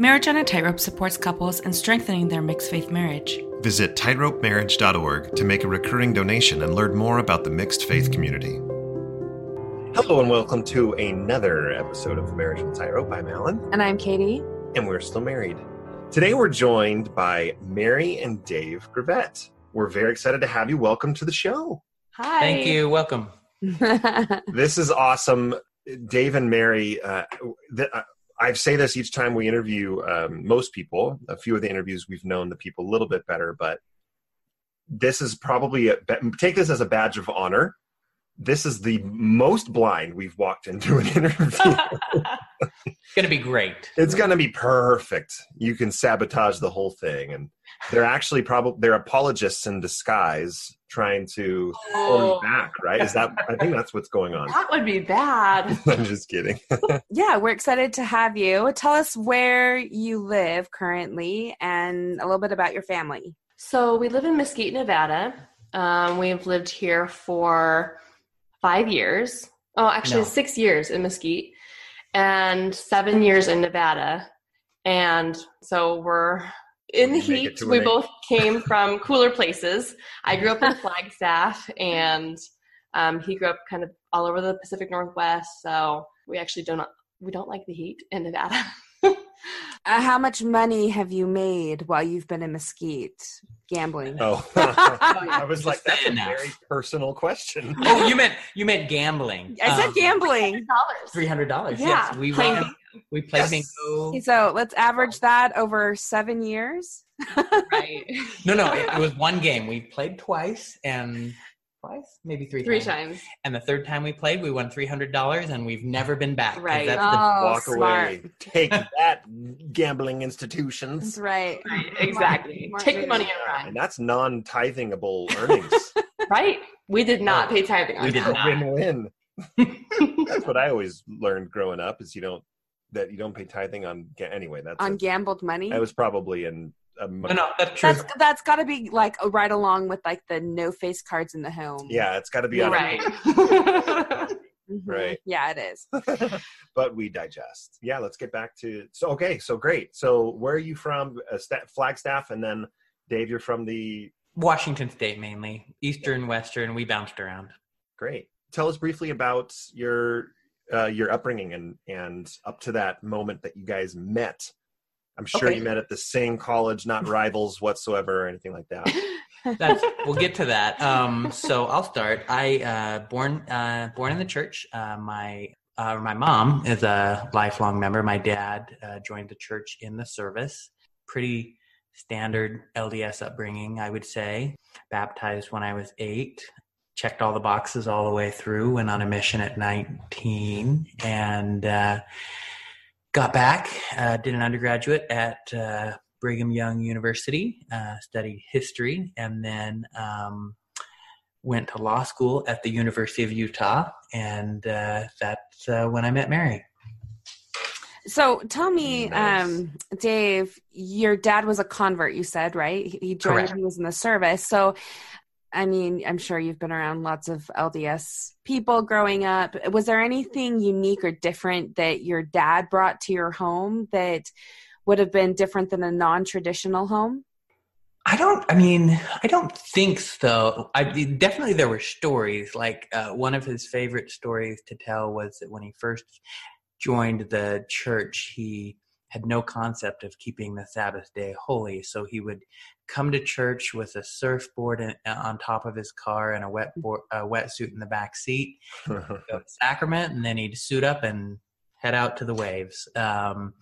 Marriage on a Tightrope supports couples in strengthening their mixed faith marriage. Visit tightropemarriage.org to make a recurring donation and learn more about the mixed faith community. Hello and welcome to another episode of Marriage on a Tightrope. I'm Alan, And I'm Katie. and we're still married. Today we're joined by Merry and Dave Gravett. We're very excited to have you. Welcome to the show. Hi. Thank you. Welcome. This is awesome. Dave and Merry, uh, th- I say this each time we interview um, most people. A few of the interviews we've known the people a little bit better, but this is probably a, take this as a badge of honor. This is the most blind we've walked into an interview. It's going to be great. it's going to be perfect. You can sabotage the whole thing, and they're actually probably they're apologists in disguise, trying to hold Oh, you back. Right? Is that? I think that's what's going on. that would be bad. I'm just kidding. yeah, we're excited to have you. Tell us where you live currently and a little bit about your family. So we live in Mesquite, Nevada. Um, we've lived here for five years. Oh, actually, No. six years in Mesquite and seven years in Nevada. And so we're in the heat. We eight. both came from cooler places. I grew up in Flagstaff, and um, he grew up kind of all over the Pacific Northwest. So we actually don't we don't like the heat in Nevada. Uh, how much money have you made while you've been in Mesquite gambling? Oh, I was like, that's a Enough. very personal question. Oh, you meant you meant gambling. I said Um, gambling. Three hundred dollars. Yeah, Yes, we playing won. We played Yes. bingo. So let's average that over seven years. Right. No, no, it, it was one game. We played twice and twice, maybe three, Three times. times. And the third time we played, we won three hundred dollars, and we've never been back. Right. That's Oh, Walk smart. away. Take that, gambling That's institutions. right. Right, exactly. Smart Take the money and run. And that's non-tithingable earnings. Right? We did not pay tithing on We did that. not. Win-win. That's what I always learned growing up: is you don't that you don't pay tithing on. Anyway, that's On a, gambled money. I was probably in. A, no, no, that's true. That's that's got to be like right along with like the no face cards in the home. yeah, it's got to be on. a- Right. Mhm. Right. Yeah, it is. but we digest. Yeah, let's get back to. So okay, so great. So where are you from? Uh, Sta- Flagstaff, and then Dave, you're from the Washington State mainly, Eastern, Western. We bounced around. Great. Tell us briefly about your uh, your upbringing and and up to that moment that you guys met. I'm sure Okay. you met at the same college, not rivals whatsoever or anything like that. That's we'll get to that. Um, so I'll start. I uh, born uh, born in the church. Uh, my uh, my mom is a lifelong member. My dad uh, joined the church in the service. Pretty standard LDS upbringing, I would say. Baptized when I was eight. Checked all the boxes all the way through. Went on a mission at nineteen and uh, got back. Uh, did an undergraduate at. Uh, Brigham Young University, uh, studied history, and then um, went to law school at the University of Utah. And uh, that's uh, when I met Merry. So tell me, um, Dave, your dad was a convert, you said, right? He he joined, Correct. he was in the service. So, I mean, I'm sure you've been around lots of LDS people growing up. Was there anything unique or different that your dad brought to your home that would have been different than a non traditional home? I don't. I mean, I don't think so. I definitely there were stories. Like uh, one of his favorite stories to tell was that when he first joined the church, he had no concept of keeping the Sabbath day holy. So he would come to church with a surfboard in, on top of his car and a wet board, a wetsuit in the back seat. Go to sacrament, and then he'd suit up and head out to the waves. Um,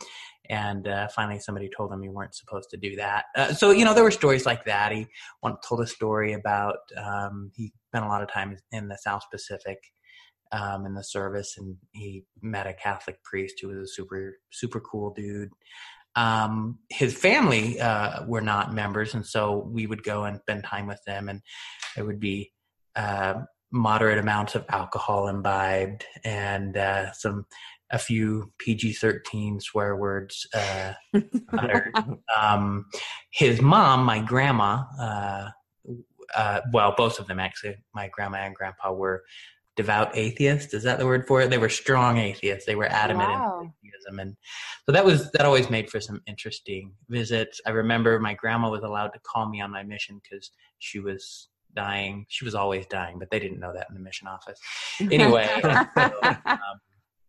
and uh, finally, somebody told him you weren't supposed to do that. Uh, so you know, there were stories like that. He one told a story about um, he spent a lot of time in the South Pacific um, in the service, and he met a Catholic priest who was a super super cool dude. Um, his family uh, were not members, and so we would go and spend time with them, and there would be uh, moderate amounts of alcohol imbibed and uh, some a few PG thirteen swear words uh, uttered. um, his mom, my grandma, uh, uh, well, both of them actually, my grandma and grandpa were devout atheists. Is that the word for it? They were strong atheists. They were adamant Wow. in atheism, and so that was that always made for some interesting visits. I remember my grandma was allowed to call me on my mission because she was dying. She was always dying, but they didn't know that in the mission office. Anyway, um,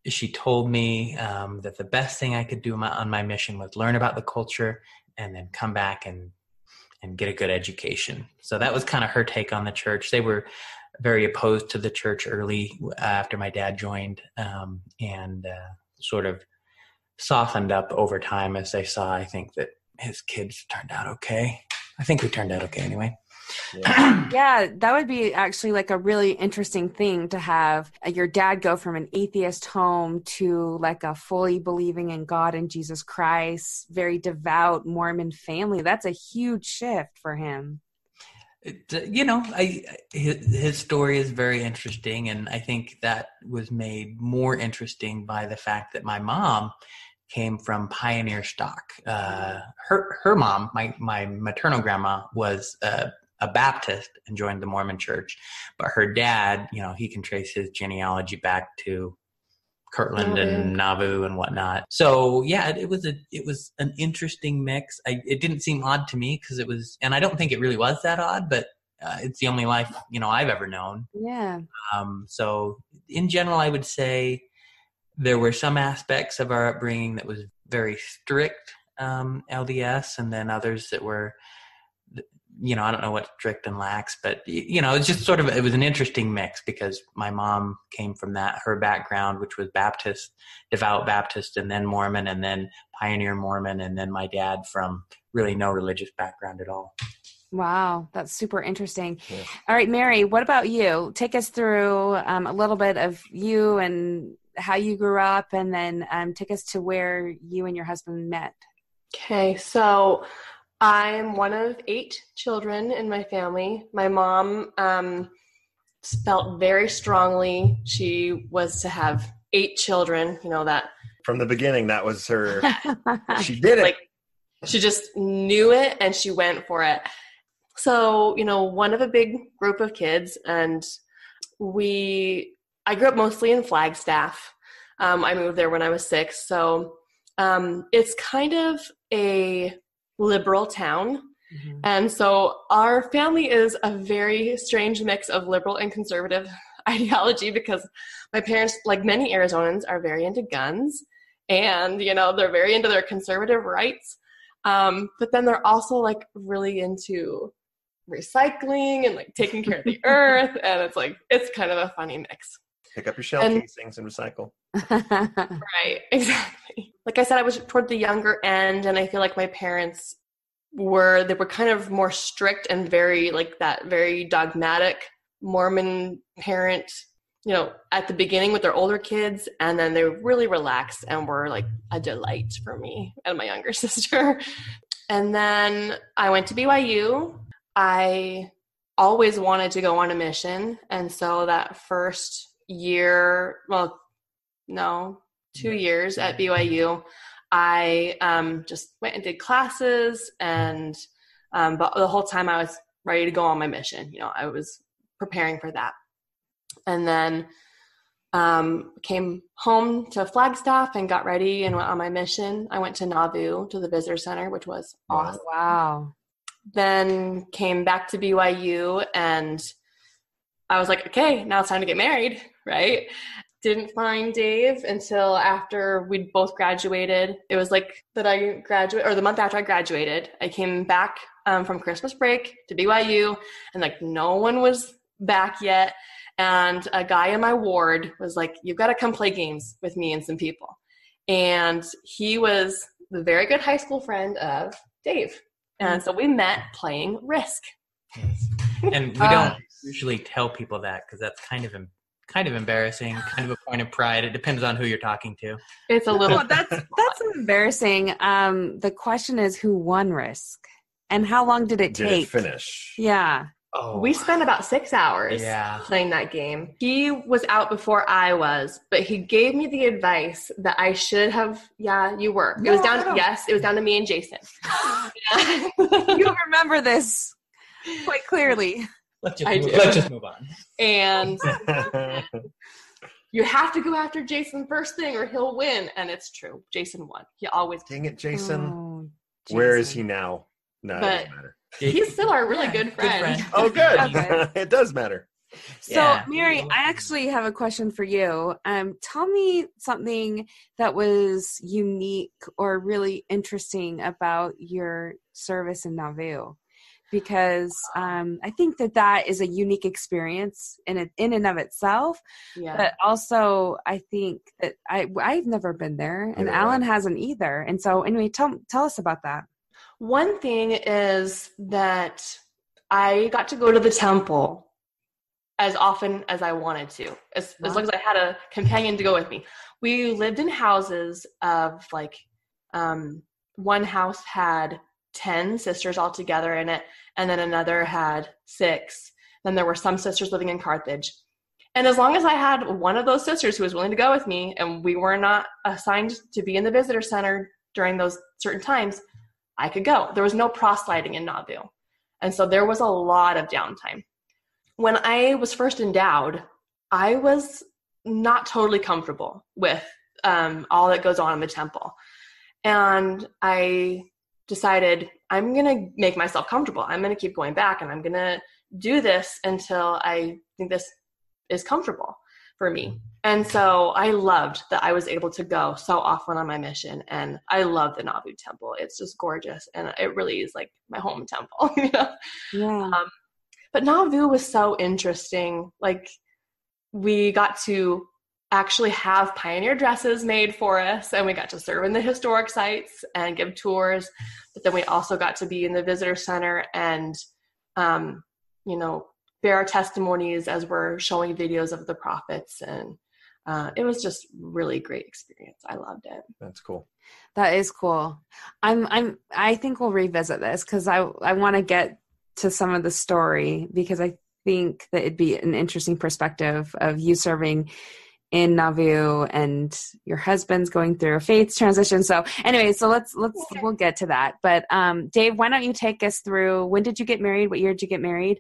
she told me um, that the best thing I could do my, on my mission was learn about the culture and then come back and and get a good education. So that was kind of her take on the church. They were very opposed to the church early uh, after my dad joined, um, and uh, sort of softened up over time as they saw. I think that his kids turned out okay. I think we turned out okay anyway. Yeah. yeah, that would be actually like a really interesting thing to have uh, your dad go from an atheist home to like a fully believing in God and Jesus Christ, very devout Mormon family. That's a huge shift for him. It, uh, you know, I his, his story is very interesting, and I think that was made more interesting by the fact that my mom came from pioneer stock. Uh, her her mom, my my maternal grandma, was a, a Baptist and joined the Mormon Church, but her dad, you know, he can trace his genealogy back to Kirtland and Nauvoo and whatnot. So yeah, it, it was a it was an interesting mix. I, it didn't seem odd to me because it was, and I don't think it really was that odd, but uh, it's the only life you know I've ever known. Yeah. Um, so in general, I would say there were some aspects of our upbringing that was very strict um, LDS, and then others that were, you know, I don't know what strict and lax, but you know, it's just sort of it was an interesting mix because my mom came from that her background, which was Baptist, devout Baptist, and then Mormon, and then pioneer Mormon, and then my dad from really no religious background at all. Wow, that's super interesting. Yeah. All right, Merry, what about you? Take us through um, a little bit of you and how you grew up, and then um, take us to where you and your husband met. Okay, so I'm one of eight children in my family. My mom um, felt very strongly she was to have eight children. You know that From the beginning, that was her. She did it. like she just knew it and she went for it. So you know, one of a big group of kids, and we. I grew up mostly in Flagstaff. Um, I moved there when I was six, so um, it's kind of a liberal town. Mhm. And so our family is a very strange mix of liberal and conservative ideology because my parents, like many Arizonans, are very into guns and, you know, they're very into their conservative rights. Um, but then they're also like really into recycling and like taking care of the earth. And it's like, it's kind of a funny mix. Pick up your shell And- casings and recycle. Right, exactly. Like I said, I was toward the younger end, and I feel like my parents were they were kind of more strict and very like that very dogmatic Mormon parent. You know, at the beginning with their older kids, and then they really relaxed and were like a delight for me and my younger sister. And then I went to BYU. I always wanted to go on a mission, and so that first year, well, no, two years at BYU, I um, just went and did classes, and um, but the whole time I was ready to go on my mission. You know, I was preparing for that, and then um, came home to Flagstaff and got ready and went on my mission. I went to Nauvoo to the visitor center, which was awesome wow. then came back to BYU and I was like, okay, now it's time to get married, right? Didn't find Dave until after we'd both graduated. It was like that I graduated, or the month after I graduated, I came back um, from Christmas break to BYU, and like no one was back yet. And a guy in my ward was like, you've got to come play games with me and some people. And he was the very good high school friend of Dave. And so we met playing Risk. and we Ah. don't usually tell people that because that's kind of em- kind of embarrassing, kind of a point of pride. It depends on who you're talking to. It's a little Well, that's that's embarrassing. Um, the question is, who won Risk, and how long did it Did take? it finish? Yeah. Oh, We spent about six hours Yeah. playing that game. He was out before I was, but he gave me the advice that I should have. Yeah, you were. It was down. no. Yes, it was down to me and Jason. you remember this quite clearly. Let's just move, let's just move on. and you have to go after Jason first thing or he'll win. And it's true. Jason won. He always Dang it, Jason. Oh, Where is he Jason. now? No, it doesn't matter. He's still our really Yeah, good friend. Oh, good. Okay. it does matter. So, Yeah. Merry, I actually have a question for you. Um, tell me something that was unique or really interesting about your service in Nauvoo, because um, I think that that is a unique experience in it, in and of itself. Yeah. But also, I think that I I've never been there, and Neither have Alan hasn't either. And so, anyway, tell tell us about that. One thing is that I got to go to the temple as often as I wanted to, as, as long as I had a companion to go with me. We lived in houses of like, um, one house had 10 sisters all together in it, and then another had six. Then there were some sisters living in Carthage. And as long as I had one of those sisters who was willing to go with me, and we were not assigned to be in the visitor center during those certain times, I could go. There was no proselyting in Nauvoo. And so there was a lot of downtime. When I was first endowed, I was not totally comfortable with um, all that goes on in the temple. And I decided I'm going to make myself comfortable. I'm going to keep going back and I'm going to do this until I think this is comfortable for me. Mm-hmm. And so I loved that I was able to go so often on my mission. And I love the Nauvoo temple. It's just gorgeous. And it really is like my home temple, you know? Yeah. Um, but Nauvoo was so interesting. Like we got to actually have pioneer dresses made for us and we got to serve in the historic sites and give tours. But then we also got to be in the visitor center and, um, you know, bear our testimonies as we're showing videos of the prophets. And uh, it was just really great experience. I loved it. That's cool. That is cool. I'm I'm I think we'll revisit this because I I want to get to some of the story because I think that it'd be an interesting perspective of you serving in Nauvoo and your husband's going through a faith transition. So anyway, so let's let's we'll get to that. But um, Dave, why don't you take us through when did you get married? What year did you get married?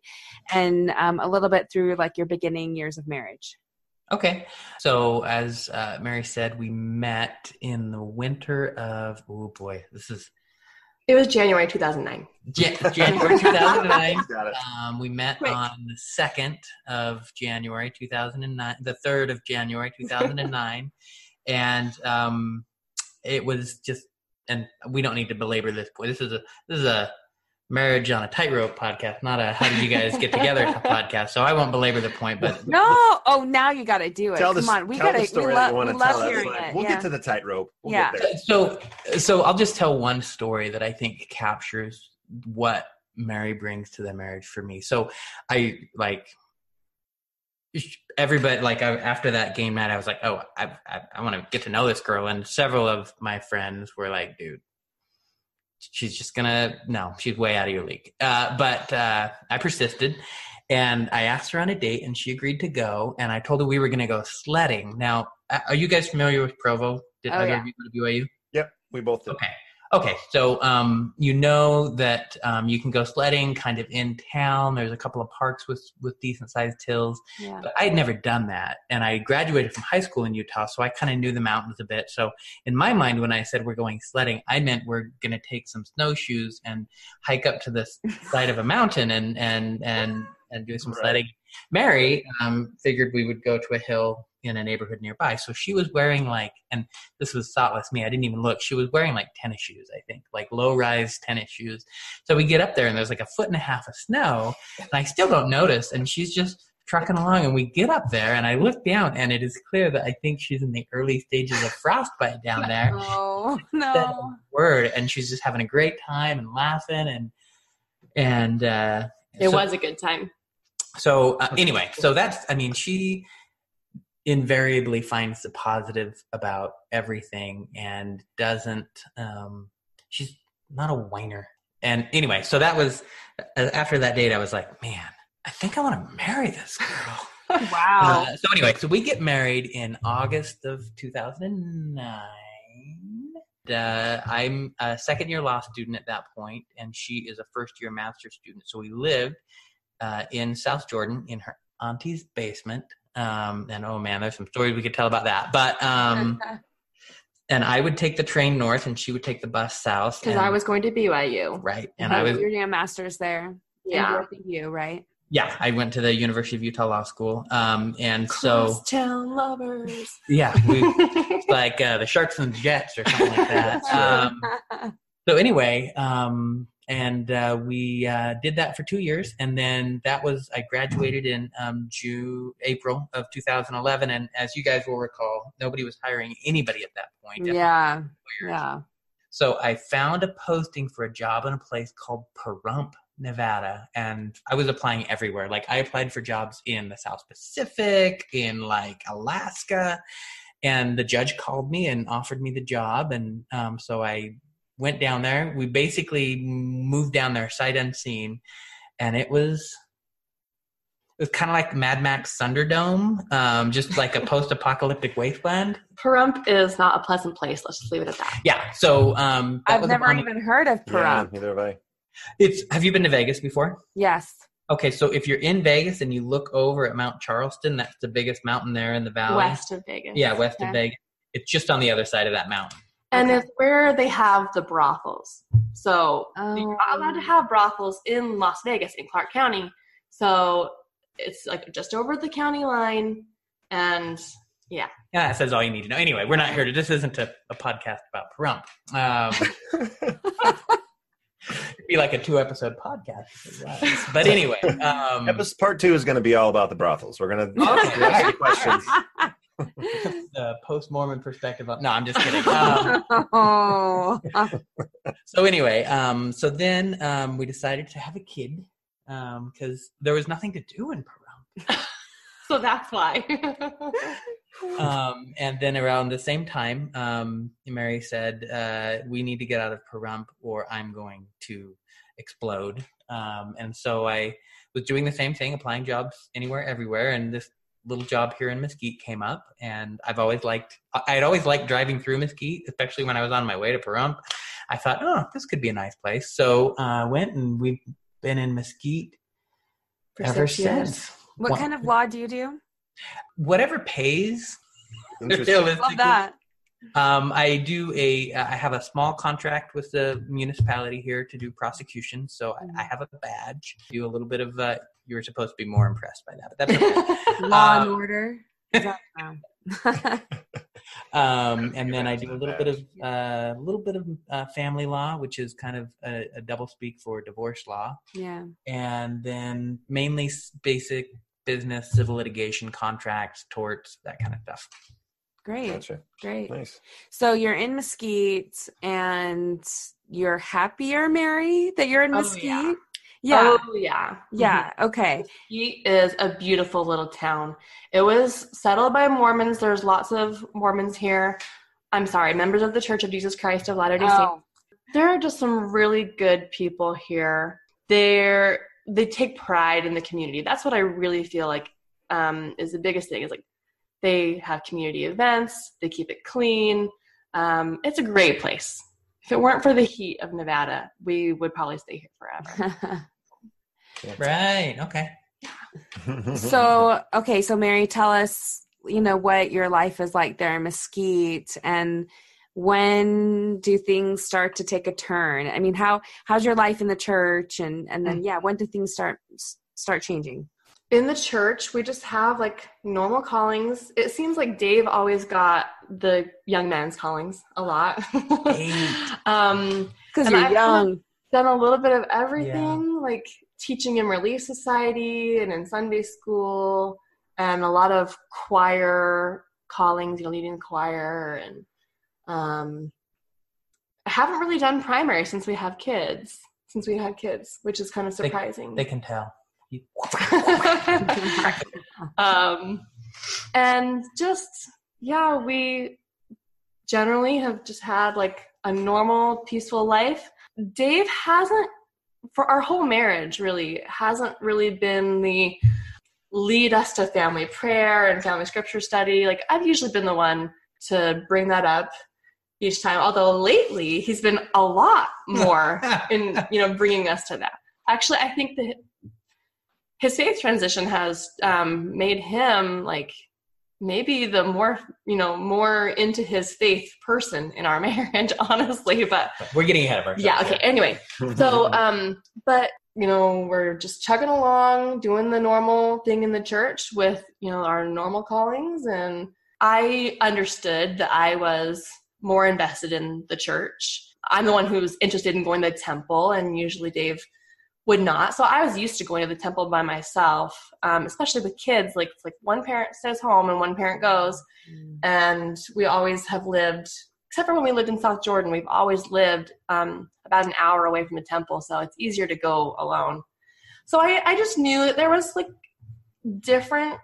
And um, a little bit through like your beginning years of marriage. Okay. So as uh, Merry said, we met in the winter of oh boy, this is It was January 2009. Jan- January 2009. Um, we met Great. on the second of January 2009, the third of January 2009, and um, it was just. And we don't need to belabor this point. This is a this is a marriage on a tightrope podcast, not a how did you guys get together podcast. So I won't belabor the point, but No, oh now you got to do it. Tell the, Come on, we got to. We, that love you want we to love tell. That's hearing fine. it. We'll yeah. get to the tightrope. We'll Yeah. get there. so so I'll just tell one story that I think captures what Merry brings to the marriage for me. So I like everybody like I, after that game night, I was like, oh, I I, I want to get to know this girl, and several of my friends were like, dude. She's just gonna no, she's way out of your league. Uh, but uh, I persisted, and I asked her on a date, and she agreed to go. And I told her we were gonna go sledding. Now, are you guys familiar with Provo? Did Oh, either yeah. of you go to BYU? Yep, we both did. Okay. Okay. So um, you know that um, you can go sledding kind of in town. There's a couple of parks with with decent sized hills. Yeah. But I had never done that, and I graduated from high school in Utah, so I kind of knew the mountains a bit. So in my mind, when I said we're going sledding, I meant we're going to take some snowshoes and hike up to the side of a mountain and and and and do some Right. sledding. Merry um, figured we would go to a hill in a neighborhood nearby, so she was wearing like, and this was thoughtless me. I didn't even look. She was wearing like tennis shoes, I think, like low rise tennis shoes. So we get up there and there's like a foot and a half of snow, and I still don't notice. And she's just trucking along, and we get up there, and I look down, and it is clear that I think she's in the early stages of frostbite down there. Oh no. Word, and she's just having a great time and laughing, and and uh, It so- was a good time. So uh, anyway, so that's I mean she invariably finds the positive about everything and doesn't um she's not a whiner. And anyway, so that was uh, after that date I was like, man, I think I want to marry this girl. Wow. Uh, so anyway, so we get married in August of 2009. Uh, I'm a second year law student at that point, and she is a first year master's student. So we lived uh, in South Jordan in her auntie's basement. Um, and oh man, there's some stories we could tell about that. But um, and I would take the train north, and she would take the bus south. Because I was going to BYU. right, and I was you're doing a master's there. Yeah. you right? yeah, I went to the University of Utah Law School. Um, and so Crosstown lovers. yeah, we like uh, the Sharks and the Jets or something like that. Um, so anyway, um, and uh, we uh, did that for two years, and then that was I graduated in um, June, April of 2011, and as you guys will recall, nobody was hiring anybody at that point. yeah, yeah. So I found a posting for a job in a place called Pahrump, Nevada, and I was applying everywhere. Like I applied for jobs in the South Pacific, in like Alaska, and the judge called me and offered me the job, and um, so I went down there. We basically moved down there sight unseen, and it was. It was kind of like Mad Max Thunderdome, um, just like a post-apocalyptic wasteland. Pahrump is not a pleasant place. Let's just leave it at that. Yeah. So um, that I've was never upon- even heard of Yeah, neither have I. It's. Have you been to Vegas before? Yes. Okay, so if you're in Vegas and you look over at Mount Charleston, that's the biggest mountain there in the valley. West of Vegas. Yeah, west Okay. of Vegas. It's just on the other side of that mountain. And Okay. it's where they have the brothels. So Oh. you're not allowed to have brothels in Las Vegas, in Clark County. So it's like just over the county line. And yeah. Yeah, that says all you need to know. Anyway, we're not here to. This isn't a, a podcast about Pahrump. Um, it'd be like a two-episode podcast. if it was. But anyway, um, Episode part two is going to be all about the brothels. We're going to ask you questions. the post-Mormon perspective. On, no, I'm just kidding. Um, oh. so anyway, um, so then um, we decided to have a kid because there was nothing to do in Pahrump. So that's why. um, and then around the same time, um, Merry said, uh, "We need to get out of Pahrump, or I'm going to explode." Um, and so I was doing the same thing, applying jobs anywhere, everywhere, and this little job here in Mesquite came up. And I've always liked, I had always liked driving through Mesquite, especially when I was on my way to Pahrump. I thought, oh, this could be a nice place. So I uh, went, and we've been in Mesquite For ever six years. since. what kind of law do you do? Whatever pays. Interesting. Love that. Um, I do a. I have a small contract with the municipality here to do prosecution, so I, I have a badge. Do a little bit of. Uh, you were supposed to be more impressed by that, but that's okay. Law and Um, order. Is that- no. um, and then I do a little bit of uh, a little bit of uh, family law, which is kind of a, a double speak for divorce law, yeah. and then mainly basic business, civil litigation, contracts, torts, that kind of stuff. Great. Gotcha. Great. Nice. So you're in Mesquite and you're happier, Merry, that you're in Oh, Mesquite? yeah. Yeah. Oh, yeah. Yeah. Okay. Mesquite is a beautiful little town. It was settled by Mormons. There's lots of Mormons here. I'm sorry, members of the Church of Jesus Christ of Latter-day Saints. Oh, There are just some really good people here. They're they take pride in the community. That's what I really feel like um, is the biggest thing. Is like they have community events. They keep it clean. Um, it's a great place. If it weren't for the heat of Nevada, we would probably stay here forever. Right. Okay. so, okay. So, Merry, tell us, you know, what your life is like there in Mesquite and when do things start to take a turn? I mean, how how's your life in the church and and then mm. yeah, when do things start start changing? In the church we just have like normal callings it seems like dave always got the young man's callings a lot Eight. um Because you're I've young. done a little bit of everything like teaching in relief society and in sunday school and a lot of choir callings you know leading the choir and um i haven't really done primary since we have kids since we had kids which is kind of They- surprising They can tell. Um, and just yeah, we generally have just had like a normal, peaceful life. Dave hasn't, for our whole marriage, really hasn't really been the lead us to family prayer and family scripture study. Like I've usually been the one to bring that up each time. Although lately he's been a lot more in you know bringing us to that. Actually, I think that his faith transition has um, made him like maybe the more you know more into his faith person in our marriage honestly but we're getting ahead of ourselves yeah okay anyway. So um but you know we're just chugging along doing the normal thing in the church with you know our normal callings and i understood that i was more invested in the church. I'm the one who's interested in going to the temple and usually dave would not. So I was used to going to the temple by myself, um, especially with kids. Like like one parent stays home and one parent goes, mm. and we always have lived. Except for when we lived in South Jordan, we've always lived um, about an hour away from the temple, so it's easier to go alone. So I, I just knew that there was like different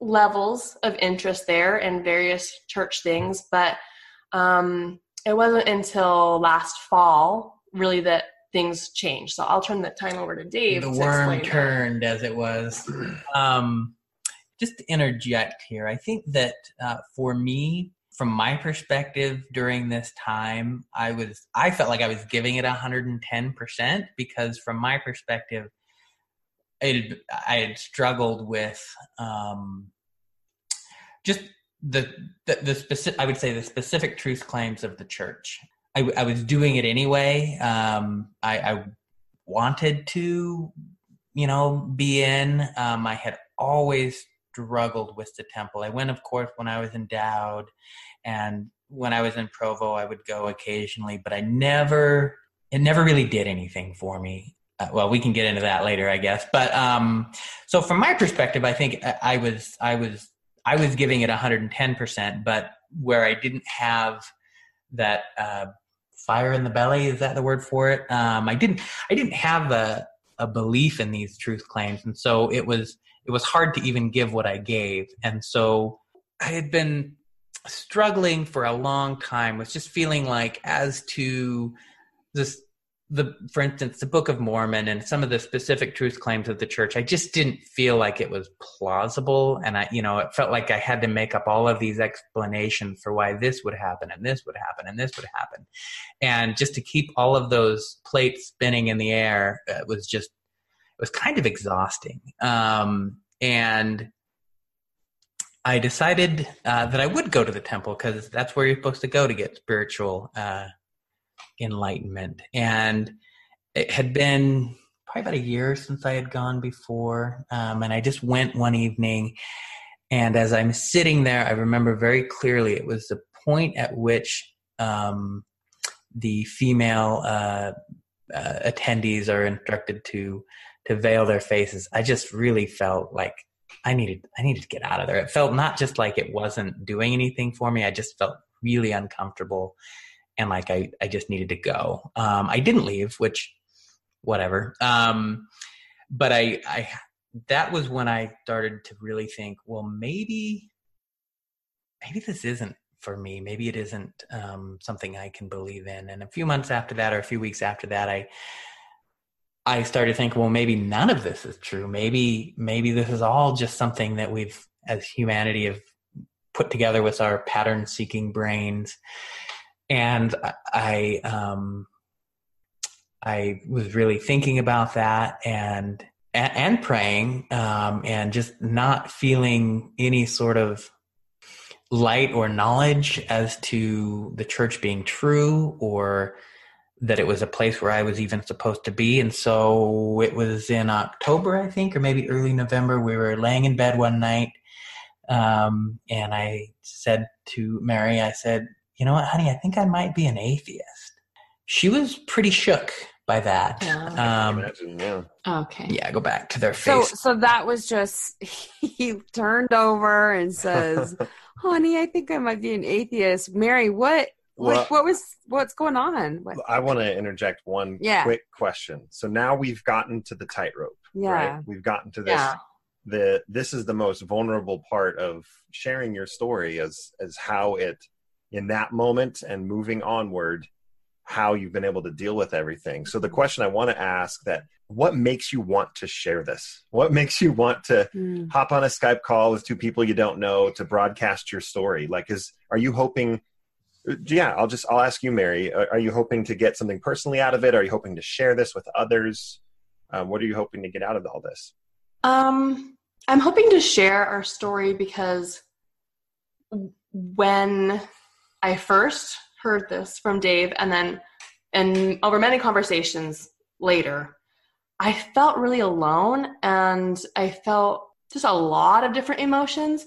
levels of interest there and various church things, but um, it wasn't until last fall really that things change. So I'll turn the time over to Dave. The to worm turned, that. as it was. Um, just to interject here, I think that uh, for me, from my perspective during this time, I was I felt like I was giving it 110% because from my perspective, it, I had struggled with um, just the, the the specific I would say the specific truth claims of the church. I, I was doing it anyway. Um, I, I, wanted to, you know, be in. Um, I had always struggled with the temple. I went, of course, when I was endowed, and when I was in Provo, I would go occasionally, but I never, it never really did anything for me. Uh, well, we can get into that later, I guess. But um, so from my perspective, I think I, I was, I was, I was giving it 110%, but where I didn't have that uh, fire in the belly is that the word for it? Um, i didn't i didn't have a, a belief in these truth claims and so it was it was hard to even give what i gave. And so i had been struggling for a long time with just feeling like as to this the for instance the book of mormon and some of the specific truth claims of the church i just didn't feel like it was plausible. And i you know it felt like i had to make up all of these explanations for why this would happen and this would happen and this would happen. And just to keep all of those plates spinning in the air it was just it was kind of exhausting. Um, and i decided uh, that i would go to the temple because that's where you're supposed to go to get spiritual uh, enlightenment. And it had been probably about a year since I had gone before. Um, and I just went one evening. And as I'm sitting there, I remember very clearly it was the point at which um, the female uh, uh, attendees are instructed to to veil their faces. I just really felt like I needed I needed to get out of there. It felt not just like it wasn't doing anything for me. I just felt really uncomfortable and like I, I just needed to go. Um, I didn't leave, which whatever. Um, but I, I, that was when I started to really think, well, maybe, maybe this isn't for me. Maybe it isn't um, something I can believe in. And a few months after that, or a few weeks after that, I, I started thinking, well, maybe none of this is true. Maybe, maybe this is all just something that we've, as humanity, have put together with our pattern-seeking brains and I um, I was really thinking about that and and, praying um, and just not feeling any sort of light or knowledge as to the church being true or that it was a place where I was even supposed to be. And so it was in October, I think, or maybe early November. We were laying in bed one night, um, and I said to Merry, I said, you know what, honey, I think I might be an atheist. She was pretty shook by that. Yeah. Um, imagine, yeah. Okay. Yeah, go back to their face. So, so that was just he turned over and says, "Honey, I think I might be an atheist." Merry, what? Well, like, what was what's going on? What? I want to interject one yeah. quick question. So now we've gotten to the tightrope. Yeah, right? we've gotten to this. Yeah. The this is the most vulnerable part of sharing your story as as how it in that moment and moving onward how you've been able to deal with everything. So the question I want to ask that what makes you want to share this? What makes you want to mm. hop on a Skype call with two people you don't know to broadcast your story? Like is are you hoping yeah, I'll just I'll ask you Merry, are you hoping to get something personally out of it? Are you hoping to share this with others? Um, what are you hoping to get out of all this? Um, I'm hoping to share our story because when I first heard this from Dave, and then and over many conversations later, I felt really alone, and I felt just a lot of different emotions.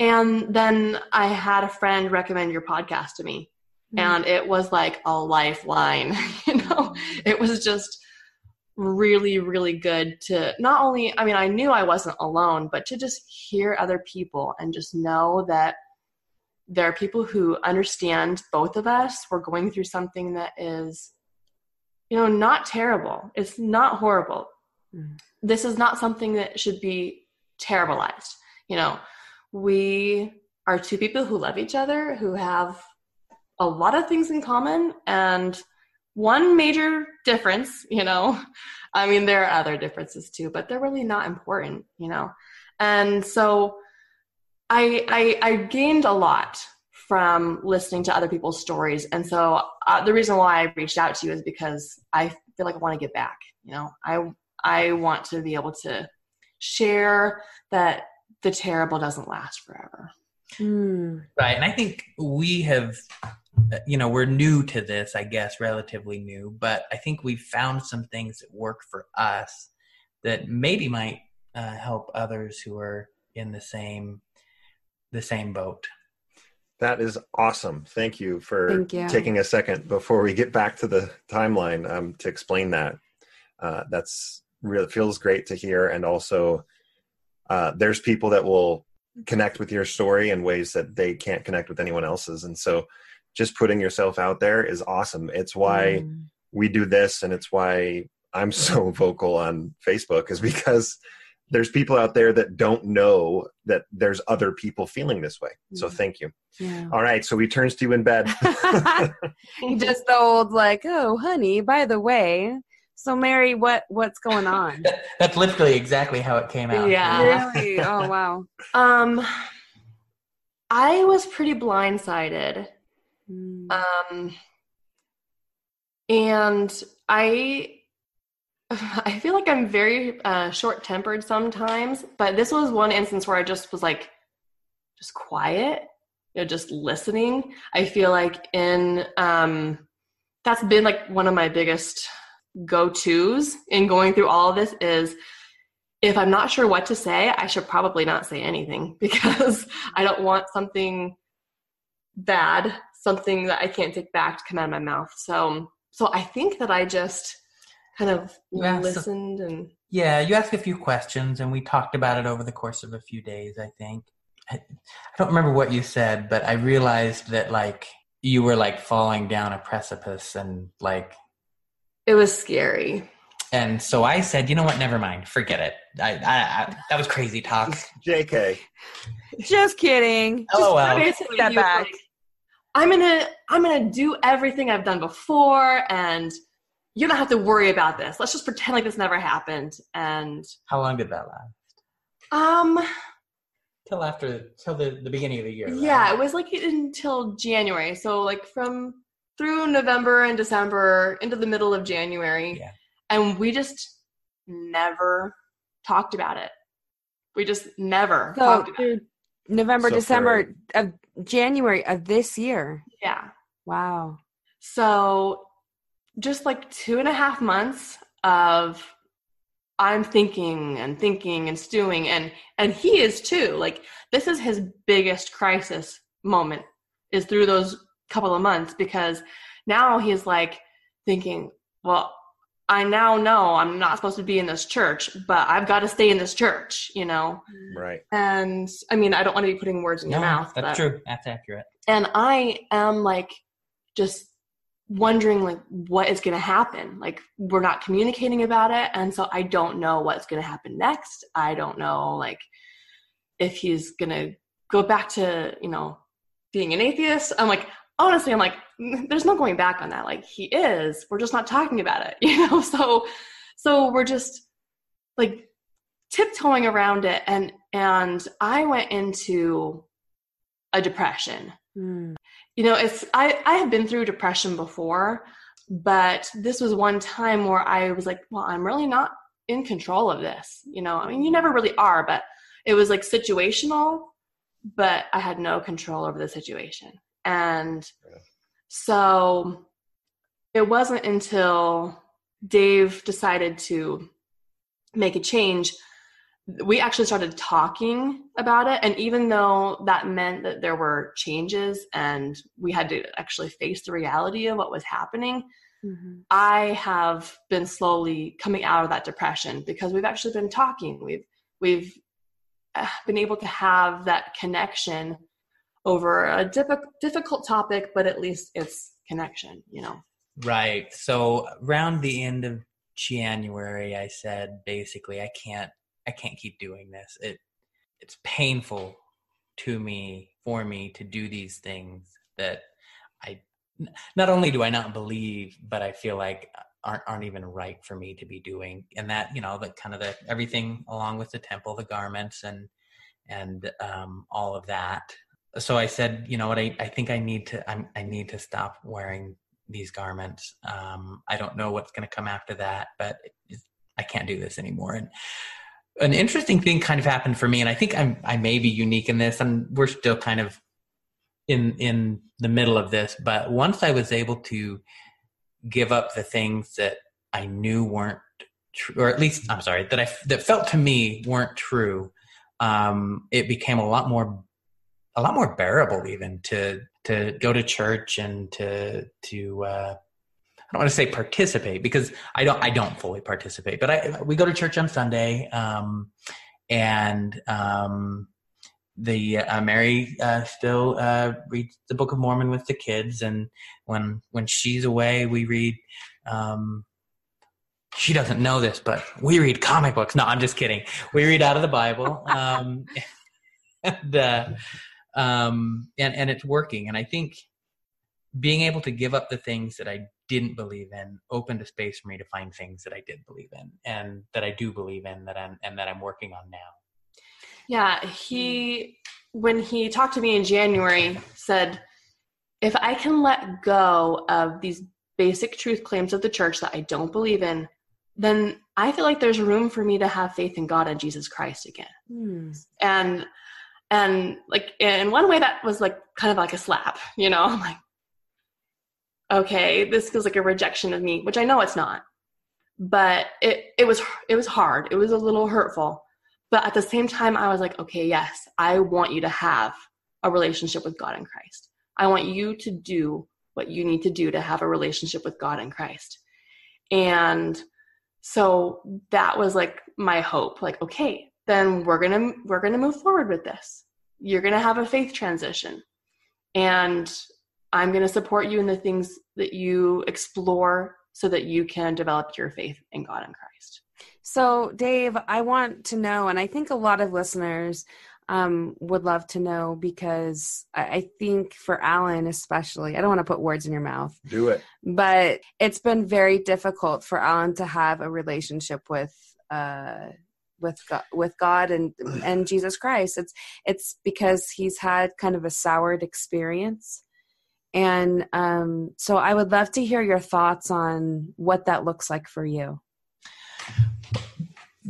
And then I had a friend recommend your podcast to me, mm-hmm. and it was like a lifeline. you know, it was just really, really good to not only, I mean, I knew I wasn't alone, but to just hear other people and just know that there are people who understand both of us. We're going through something that is, you know, not terrible. It's not horrible. Mm. This is not something that should be terribleized. You know, we are two people who love each other, who have a lot of things in common, and one major difference, you know, I mean, there are other differences too, but they're really not important, you know. And so I, I, I gained a lot from listening to other people's stories. And so uh, the reason why I reached out to you is because I feel like I want to get back, you know, I, I want to be able to share that the terrible doesn't last forever. Mm. Right. And I think we have, you know, we're new to this, I guess, relatively new, but I think we've found some things that work for us that maybe might uh, help others who are in the same the same boat. That is awesome. Thank you for Thank you. taking a second before we get back to the timeline um, to explain that. Uh, that's really feels great to hear, and also uh, there's people that will connect with your story in ways that they can't connect with anyone else's and so just putting yourself out there is awesome it's why mm. we do this and it's why i'm so vocal on facebook is because there's people out there that don't know that there's other people feeling this way so mm. thank you yeah. all right so he turns to you in bed just the old like oh honey by the way so Merry, what what's going on? That's literally exactly how it came out. Yeah. Really? Oh wow. Um I was pretty blindsided. Mm. Um and I I feel like I'm very uh, short-tempered sometimes, but this was one instance where I just was like just quiet, you know, just listening. I feel like in um that's been like one of my biggest go tos in going through all of this is if I'm not sure what to say, I should probably not say anything because I don't want something bad, something that I can't take back to come out of my mouth. So, so I think that I just kind of yeah, listened so, and yeah, you asked a few questions and we talked about it over the course of a few days. I think I, I don't remember what you said, but I realized that like you were like falling down a precipice and like it was scary. And so I said, you know what? Never mind. Forget it. I, I, I that was crazy talk. Jk. Just kidding. LOL. Just oh, take that back. Like, I'm gonna I'm gonna do everything I've done before, and you don't have to worry about this. Let's just pretend like this never happened. And how long did that last? Um, till after till the the beginning of the year. Right? Yeah, it was like until January. So like from through November and December into the middle of January. Yeah. And we just never talked about it. We just never so, talked about it. November, so December of January of this year. Yeah. Wow. So just like two and a half months of I'm thinking and thinking and stewing and and he is too. Like this is his biggest crisis moment is through those couple of months because now he's like thinking, well, I now know I'm not supposed to be in this church, but I've got to stay in this church, you know? Mm-hmm. Right. And I mean, I don't want to be putting words in no, your mouth. That's but, true. That's accurate. And I am like just wondering like what is going to happen. Like we're not communicating about it. And so I don't know what's going to happen next. I don't know like if he's going to go back to, you know, being an atheist. I'm like, honestly, I'm like, there's no going back on that. Like he is, we're just not talking about it, you know? So, so we're just like tiptoeing around it. And, and I went into a depression. Mm. You know, it's, I, I have been through depression before, but this was one time where I was like, well, I'm really not in control of this. You know, I mean, you never really are, but it was like situational, but I had no control over the situation. And so it wasn't until Dave decided to make a change we actually started talking about it. And even though that meant that there were changes and we had to actually face the reality of what was happening mm-hmm. i have been slowly coming out of that depression because we've actually been talking. We've we've uh, been able to have that connection over a diff- difficult topic but at least it's connection you know? Right. So around the end of january i said basically i can't I can't keep doing this. It it's painful to me for me to do these things that I not only do I not believe, but I feel like aren't aren't even right for me to be doing. And that you know the kind of the everything along with the temple, the garments, and and um, all of that. So I said, you know what, I, I think I need to I'm, I need to stop wearing these garments. Um, I don't know what's going to come after that, but I can't do this anymore. And an interesting thing kind of happened for me, and I think I'm I may be unique in this, and we're still kind of in in the middle of this. But once I was able to give up the things that I knew weren't true, or at least I'm sorry that I that felt to me weren't true, um, it became a lot more a lot more bearable even to to go to church and to to uh, don't want to say participate because I don't I don't fully participate, but I we go to church on Sunday, um, and um, the uh, Merry uh, still uh, reads the Book of Mormon with the kids, and when when she's away, we read. Um, she doesn't know this, but we read comic books. No, I'm just kidding. We read out of the Bible, um, and, uh, um, and and it's working. And I think being able to give up the things that I didn't believe in opened a space for me to find things that I did believe in and that I do believe in that I'm and that I'm working on now. Yeah, he when he talked to me in January said if I can let go of these basic truth claims of the church that I don't believe in, then I feel like there's room for me to have faith in God and Jesus Christ again. Hmm. And and like in one way that was like kind of like a slap, you know, I'm like okay, this feels like a rejection of me, which I know it's not. But it it was it was hard. It was a little hurtful. But at the same time I was like, okay, yes, I want you to have a relationship with God and Christ. I want you to do what you need to do to have a relationship with God and Christ. And so that was like my hope like okay, then we're going to we're going to move forward with this. You're going to have a faith transition. And I'm going to support you in the things that you explore so that you can develop your faith in God and Christ. So, Dave, I want to know, and I think a lot of listeners um, would love to know because I, I think for Alan, especially, I don't want to put words in your mouth. Do it. But it's been very difficult for Alan to have a relationship with. Uh, with God, with God and and Jesus Christ. It's it's because he's had kind of a soured experience and um, so I would love to hear your thoughts on what that looks like for you.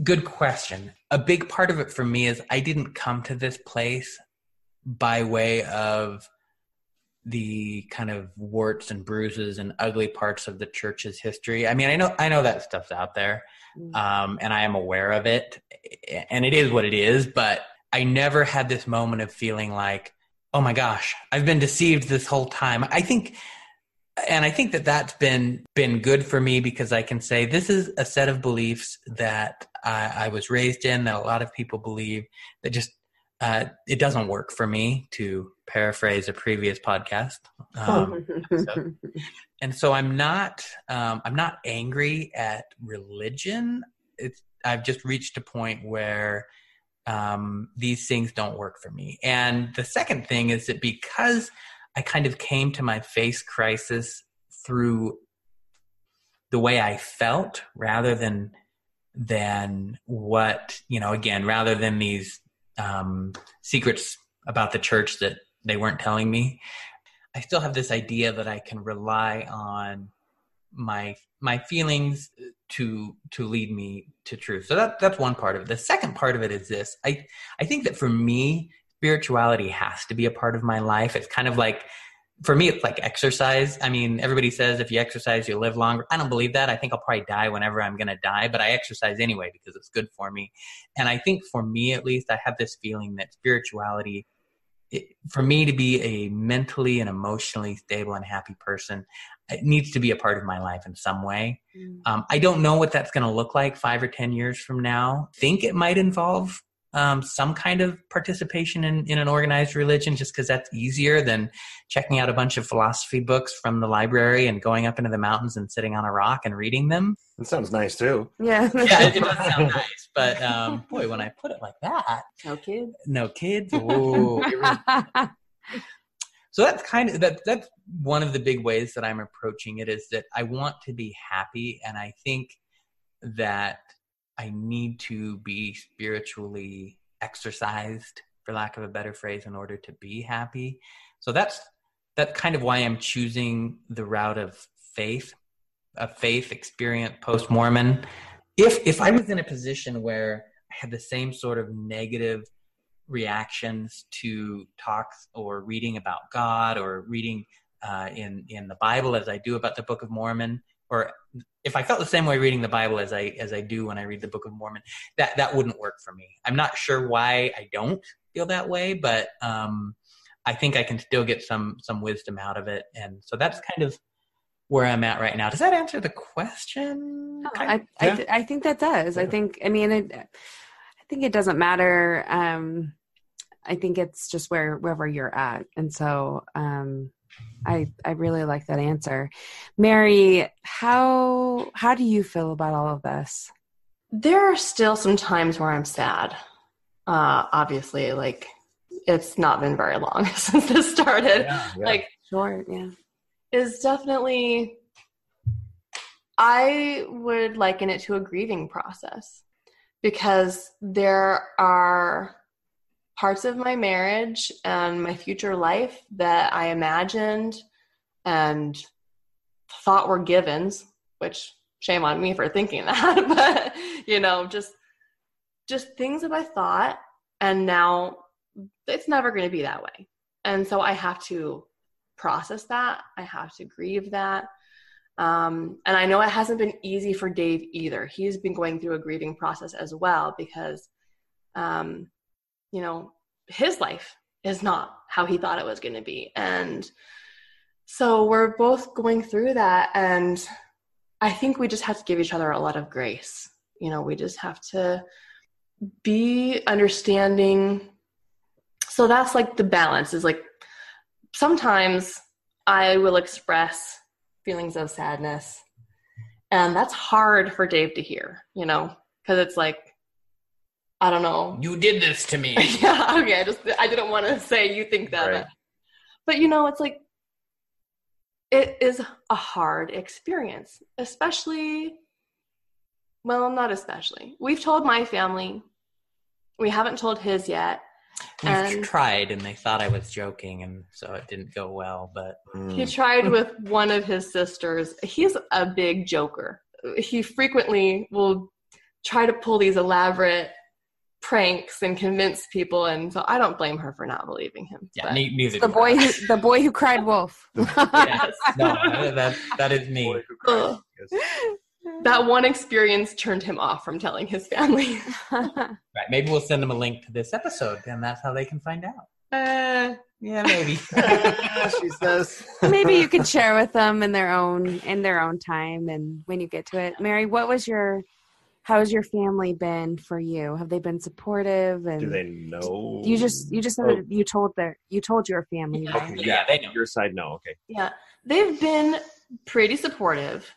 Good question. A big part of it for me is I didn't come to this place by way of the kind of warts and bruises and ugly parts of the church's history. I mean, I know I know that stuff's out there, mm. um, and I am aware of it, and it is what it is. But I never had this moment of feeling like oh my gosh, I've been deceived this whole time. I think and I think that that's been been good for me because I can say this is a set of beliefs that I, I was raised in that a lot of people believe that just uh, it doesn't work for me to paraphrase a previous podcast. Um, so, and so I'm not um, I'm not angry at religion. It's I've just reached a point where um, these things don't work for me. And the second thing is that because I kind of came to my face crisis through the way I felt rather than than what you know again rather than these um, secrets about the church that they weren't telling me i still have this idea that i can rely on my my feelings uh, to to lead me to truth. So that that's one part of it. The second part of it is this. I I think that for me, spirituality has to be a part of my life. It's kind of like for me it's like exercise. I mean, everybody says if you exercise you live longer. I don't believe that. I think I'll probably die whenever I'm going to die, but I exercise anyway because it's good for me. And I think for me at least I have this feeling that spirituality it, for me to be a mentally and emotionally stable and happy person, it needs to be a part of my life in some way. Mm. Um, I don't know what that's going to look like five or 10 years from now. think it might involve um, some kind of participation in, in an organized religion just because that's easier than checking out a bunch of philosophy books from the library and going up into the mountains and sitting on a rock and reading them. That sounds nice too. Yeah. yeah, it does sound nice. But um, boy, when I put it like that. No kids. No kids. Ooh, so that's kind of that that's one of the big ways that i'm approaching it is that i want to be happy and i think that i need to be spiritually exercised for lack of a better phrase in order to be happy. So that's that's kind of why i'm choosing the route of faith a faith experience post mormon if if i was in a position where i had the same sort of negative reactions to talks or reading about God or reading uh, in in the Bible as I do about the Book of Mormon, or if I felt the same way reading the Bible as I as I do when I read the Book of Mormon, that that wouldn't work for me. I'm not sure why I don't feel that way, but um, I think I can still get some some wisdom out of it, and so that's kind of where I'm at right now. Does that answer the question? No, I I, th- I, think that does. Yeah. I think I mean it, I think it doesn't matter. Um, I think it's just where wherever you're at, and so um, I I really like that answer, Merry. How how do you feel about all of this? There are still some times where I'm sad. Uh, obviously, like it's not been very long since this started. Yeah, yeah. Like short, yeah, is definitely. I would liken it to a grieving process because there are parts of my marriage and my future life that I imagined and thought were givens, which shame on me for thinking that, but you know, just just things that I thought and now it's never going to be that way. And so I have to process that. I have to grieve that. Um, and I know it hasn't been easy for Dave either. He's been going through a grieving process as well because, um, you know, his life is not how he thought it was going to be. And so we're both going through that. And I think we just have to give each other a lot of grace. You know, we just have to be understanding. So that's like the balance is like sometimes I will express feelings of sadness. And that's hard for Dave to hear, you know, because it's like, I don't know. You did this to me. yeah, okay. I just I didn't want to say you think that. Right. But you know, it's like it is a hard experience, especially well, not especially. We've told my family. We haven't told his yet. We've and tried, and they thought I was joking, and so it didn't go well. But he tried with one of his sisters. He's a big joker. He frequently will try to pull these elaborate pranks and convince people, and so I don't blame her for not believing him. Yeah, neither. The boy, who, the boy who cried wolf. yes, no, that that is me. that one experience turned him off from telling his family. right. Maybe we'll send them a link to this episode, and that's how they can find out. Uh, yeah, maybe. she says. maybe you could share with them in their own in their own time, and when you get to it. Merry, what was your how has your family been for you? Have they been supportive? And do they know? You just you just said oh. you told their you told your family. Yeah, right? yeah, they know. Your side, no, okay. Yeah, they've been pretty supportive.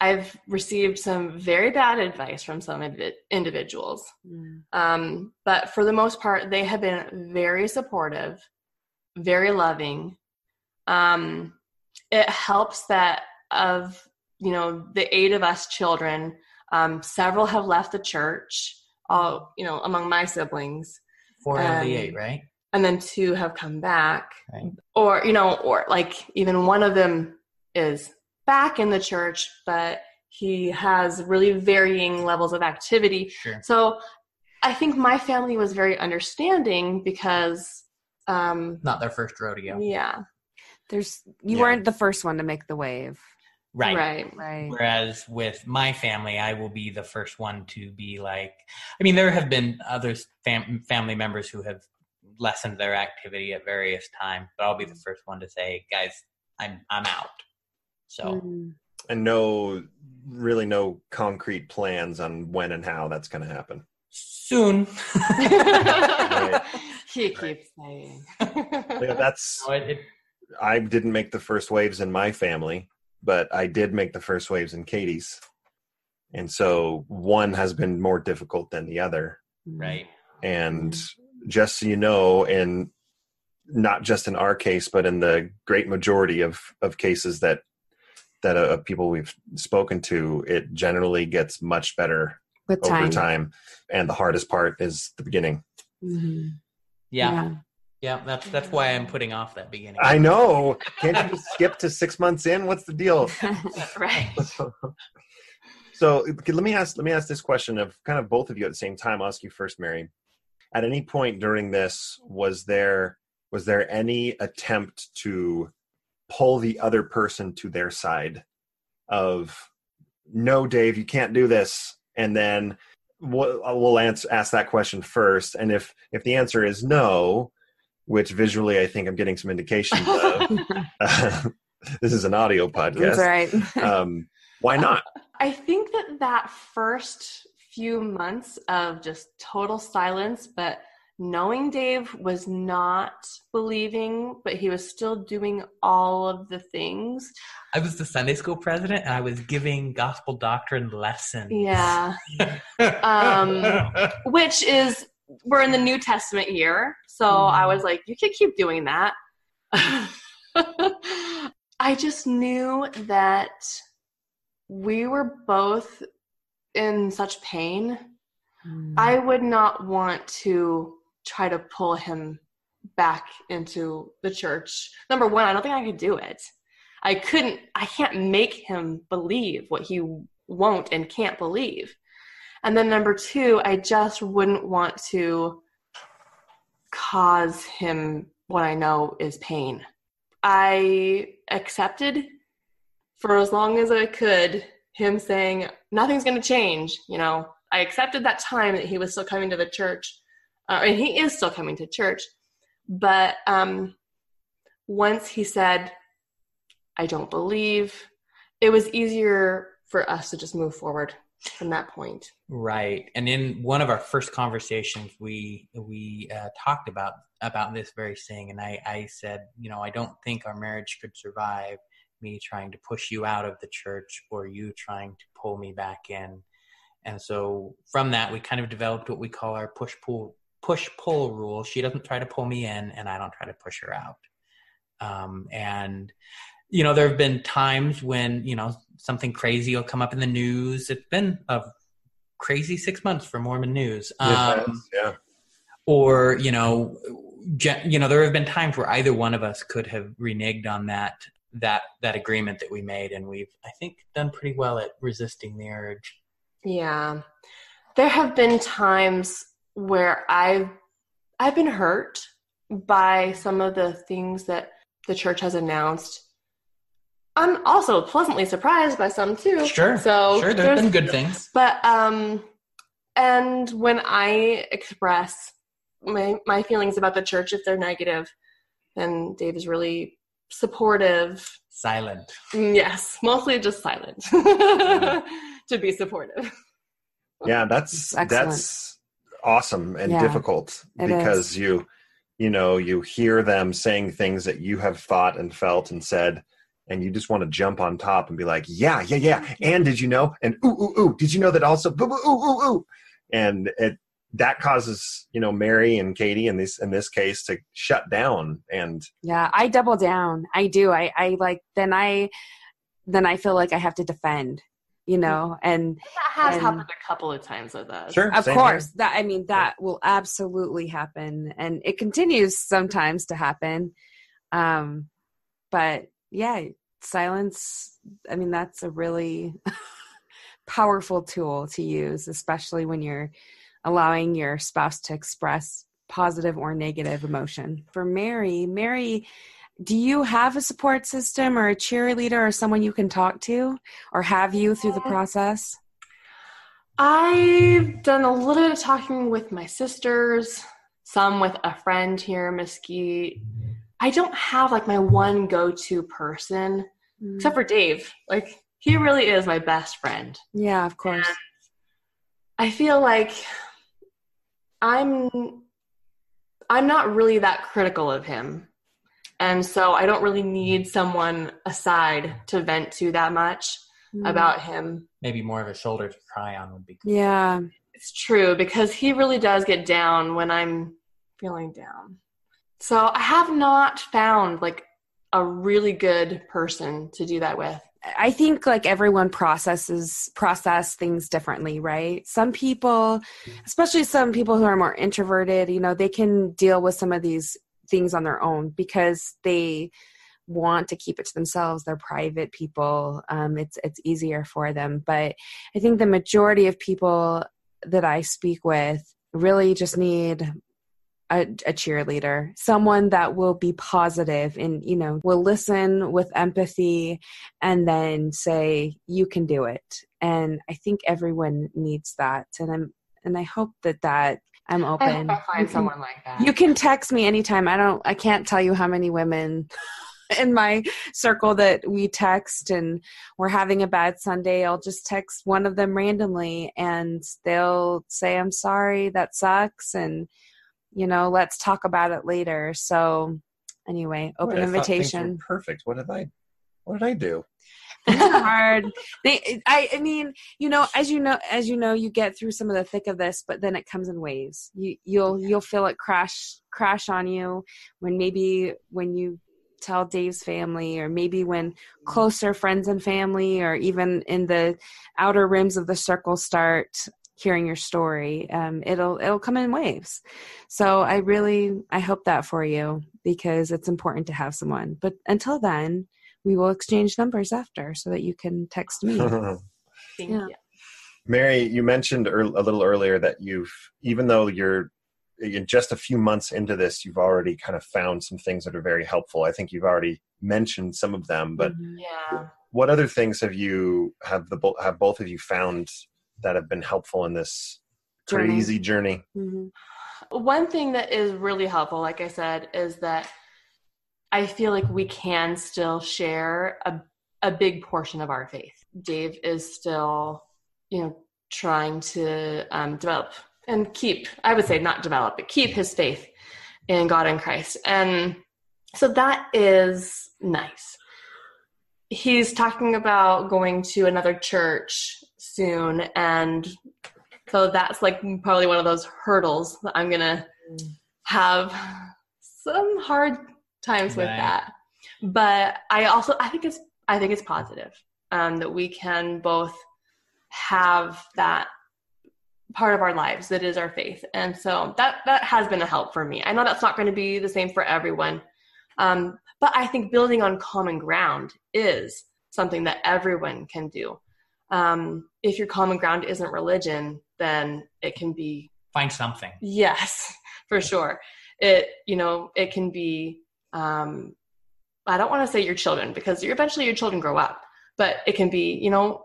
I've received some very bad advice from some individuals. Mm. Um, but for the most part, they have been very supportive, very loving. Um, it helps that of you know the eight of us children, um, several have left the church. All you know among my siblings. Four of the eight, right? And then two have come back, right. or you know, or like even one of them is back in the church, but he has really varying levels of activity. Sure. So I think my family was very understanding because, um, Not their first rodeo. yeah, There's you Yeah. weren't the first one to make the wave, Right. right. right? Whereas with my family, I will be the first one to be like, I mean, there have been other fam- family members who have lessened their activity at various times, but I'll be the first one to say, guys, I'm I'm out. So Mm. and no really no concrete plans on when and how that's going to happen soon. He keeps saying. yeah, that's So it- it- i didn't make the first waves in my family but i did make the first waves in katie's and so one has been more difficult than the other right. and just so you know and not just in our case but in the great majority of of cases that that uh, people we've spoken to it generally gets much better With over time. time and the hardest part is the beginning Mhm. Yeah. yeah. Yeah, that's that's why I'm putting off that beginning. i know. Can't you just skip to six months in? What's the deal? Right. so let me ask let me ask this question of kind of both of you at the same time. I'll ask you first merry. At any point during this was there was there any attempt to pull the other person to their side of no dave you can't do this and then we'll, we'll answer, ask that question first and if if the answer is no which visually i think i'm getting some indications of this is an audio podcast That's right. um, why not I think that that first few months of just total silence, but knowing Dave was not believing, but he was still doing all of the things. I was the Sunday school president and I was giving gospel doctrine lessons. Yeah. Um, Which is, we're in the New Testament year. So I was like, you can keep doing that. I just knew that we were both in such pain Mm. I would not want to try to pull him back into the church. Number one, I don't think I could do it. I couldn't, I can't make him believe what he won't and can't believe. And then number two, I just wouldn't want to cause him what I know is pain. I accepted for as long as I could him saying, nothing's going to change, you know, I accepted that time that he was still coming to the church, uh, and he is still coming to church. But um, once he said, I don't believe, it was easier for us to just move forward from that point. Right, and in one of our first conversations, we we uh, talked about about this very thing, and I I said, you know, I don't think our marriage could survive me trying to push you out of the church or you trying to pull me back in. And so from that, we kind of developed what we call our push pull push pull rule. She doesn't try to pull me in, and I don't try to push her out. Um, and you know, there have been times when you know something crazy will come up in the news. It's been a crazy six months for Mormon news. Um, yeah. or you know, you know, there have been times where either one of us could have reneged on that that that agreement that we made, and we've I think done pretty well at resisting the urge. Yeah. There have been times where I've I've been hurt by some of the things that the church has announced. I'm also pleasantly surprised by some too. Sure. So sure, there's there's- been good things. But um and when I express my my feelings about the church if they're negative, then Dave is really supportive. Silent. Mm, Yes, mostly just silent to be supportive. yeah that's That's awesome and Yeah, difficult because you you know you hear them saying things that you have thought and felt and said and you just want to jump on top and be like yeah yeah yeah and did you know and ooh ooh ooh did you know that also Boo, boo, ooh ooh ooh and it that causes you know merry and katie in this in this case to shut down and Yeah, I double down. I do. I, I like then I then I feel like I have to defend, you know, and That has And- happened a couple of times with us. Sure. of Same here. course that I mean that will absolutely happen and it continues sometimes to happen. Um but yeah, silence I mean that's a really powerful tool to use, especially when you're allowing your spouse to express positive or negative emotion. For Merry, Merry, do you have a support system or a cheerleader or someone you can talk to or have you through the process? I've done a little bit of talking with my sisters, some with a friend here Mesquite. I don't have like my one go to person, mm. except for Dave. Like, he really is my best friend. Yeah, of course. And I feel like I'm I'm not really that critical of him. And so I don't really need someone aside to vent to that much mm. about him. Maybe more of a shoulder to cry on would be good. Yeah. It's true because he really does get down when I'm feeling down. So I have not found like a really good person to do that with. I think like everyone processes process things differently, right? Some people, especially some people who are more introverted, you know, they can deal with some of these things on their own because they want to keep it to themselves. They're private people. Um, it's it's easier for them. But I think the majority of people that I speak with really just need a, a, cheerleader, someone that will be positive and, you know, will listen with empathy and then say, you can do it. And I think everyone needs that. And I'm, and I hope that that I'm open. I, I find someone like that. You can text me anytime. I don't, I can't tell you how many women in my circle that we text and we're having a bad Sunday, I'll just text one of them randomly and they'll say, I'm sorry, that sucks. And you know, let's talk about it later. So anyway, open Boy, invitation. Perfect. What did I what did I do? hard. They, I, I mean, you know, as you know, as you know, you get through some of the thick of this, but then it comes in waves. You, you'll, you'll feel it crash, crash on you when maybe when you tell Dave's family, or maybe when mm-hmm. closer friends and family, or even in the outer rims of the circle start hearing your story um, it'll it'll come in waves. So i really i hope that for you because it's important to have someone. But until then we will exchange numbers after so that you can text me. Yeah. merry you mentioned a little earlier that you've even though you're in just a few months into this you've already kind of found some things that are very helpful. I think you've already mentioned some of them but mm-hmm. yeah. what other things have you have the have both of you found that have been helpful in this journey. crazy journey? Mm-hmm. One thing that is really helpful, like I said, is that I feel like we can still share a, a big portion of our faith. Dave is still, you know, trying to um, develop and keep, I would say not develop, but keep his faith in God and Christ. And so that is nice. He's talking about going to another church soon and so that's like probably one of those hurdles that i'm gonna have some hard times with that. But i also i think it's i think it's positive um, that we can both have that part of our lives that is our faith. And so that that has been a help for me. I know that's not going to be the same for everyone um, but i think building on common ground is something that everyone can do um, if your common ground isn't religion, then it can be find something. Yes, for sure. It you know it can be. Um, I don't want to say your children because eventually your children grow up, but it can be you know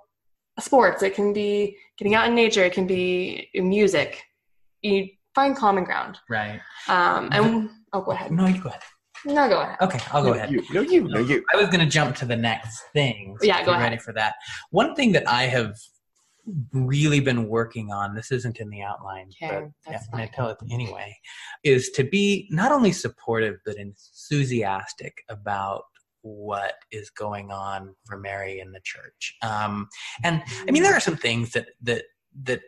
sports. It can be getting out in nature. It can be music. You find common ground. Right. Um, and oh, go ahead. No, you go ahead. No, go ahead. Okay, I'll go no, ahead. You, no, you, no, you. I was going to jump to the next thing. So yeah, go ahead. Ready for that? One thing that I have really been working on. This isn't in the outline, okay, but yeah, I'm going to tell it anyway. Is to be not only supportive but enthusiastic about what is going on for Merry in the church. Um, and I mean, there are some things that that that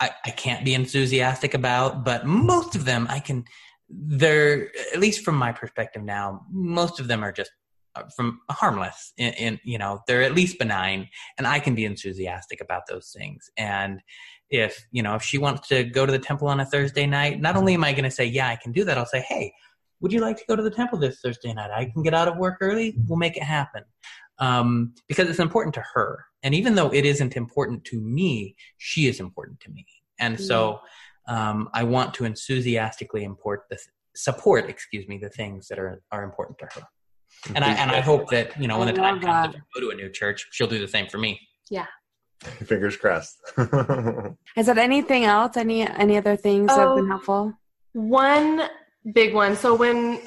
I, I can't be enthusiastic about, but most of them I can they're at least from my perspective now most of them are just uh, from harmless and, you know they're at least benign and i can be enthusiastic about those things. And if you know if she wants to go to the temple on a thursday night not only am i going to say yeah i can do that i'll say hey would you like to go to the temple this thursday night? I can get out of work early. We'll make it happen. Um, because it's important to her. And even though it isn't important to me, she is important to me. And so um, I want to enthusiastically import the support, excuse me, the things that are are important to her. And I and I hope that you know when I the time comes that. to go to a new church, she'll do the same for me. Yeah. Fingers crossed. Is that anything else? Any any other things that have been Oh. helpful? One big one. So when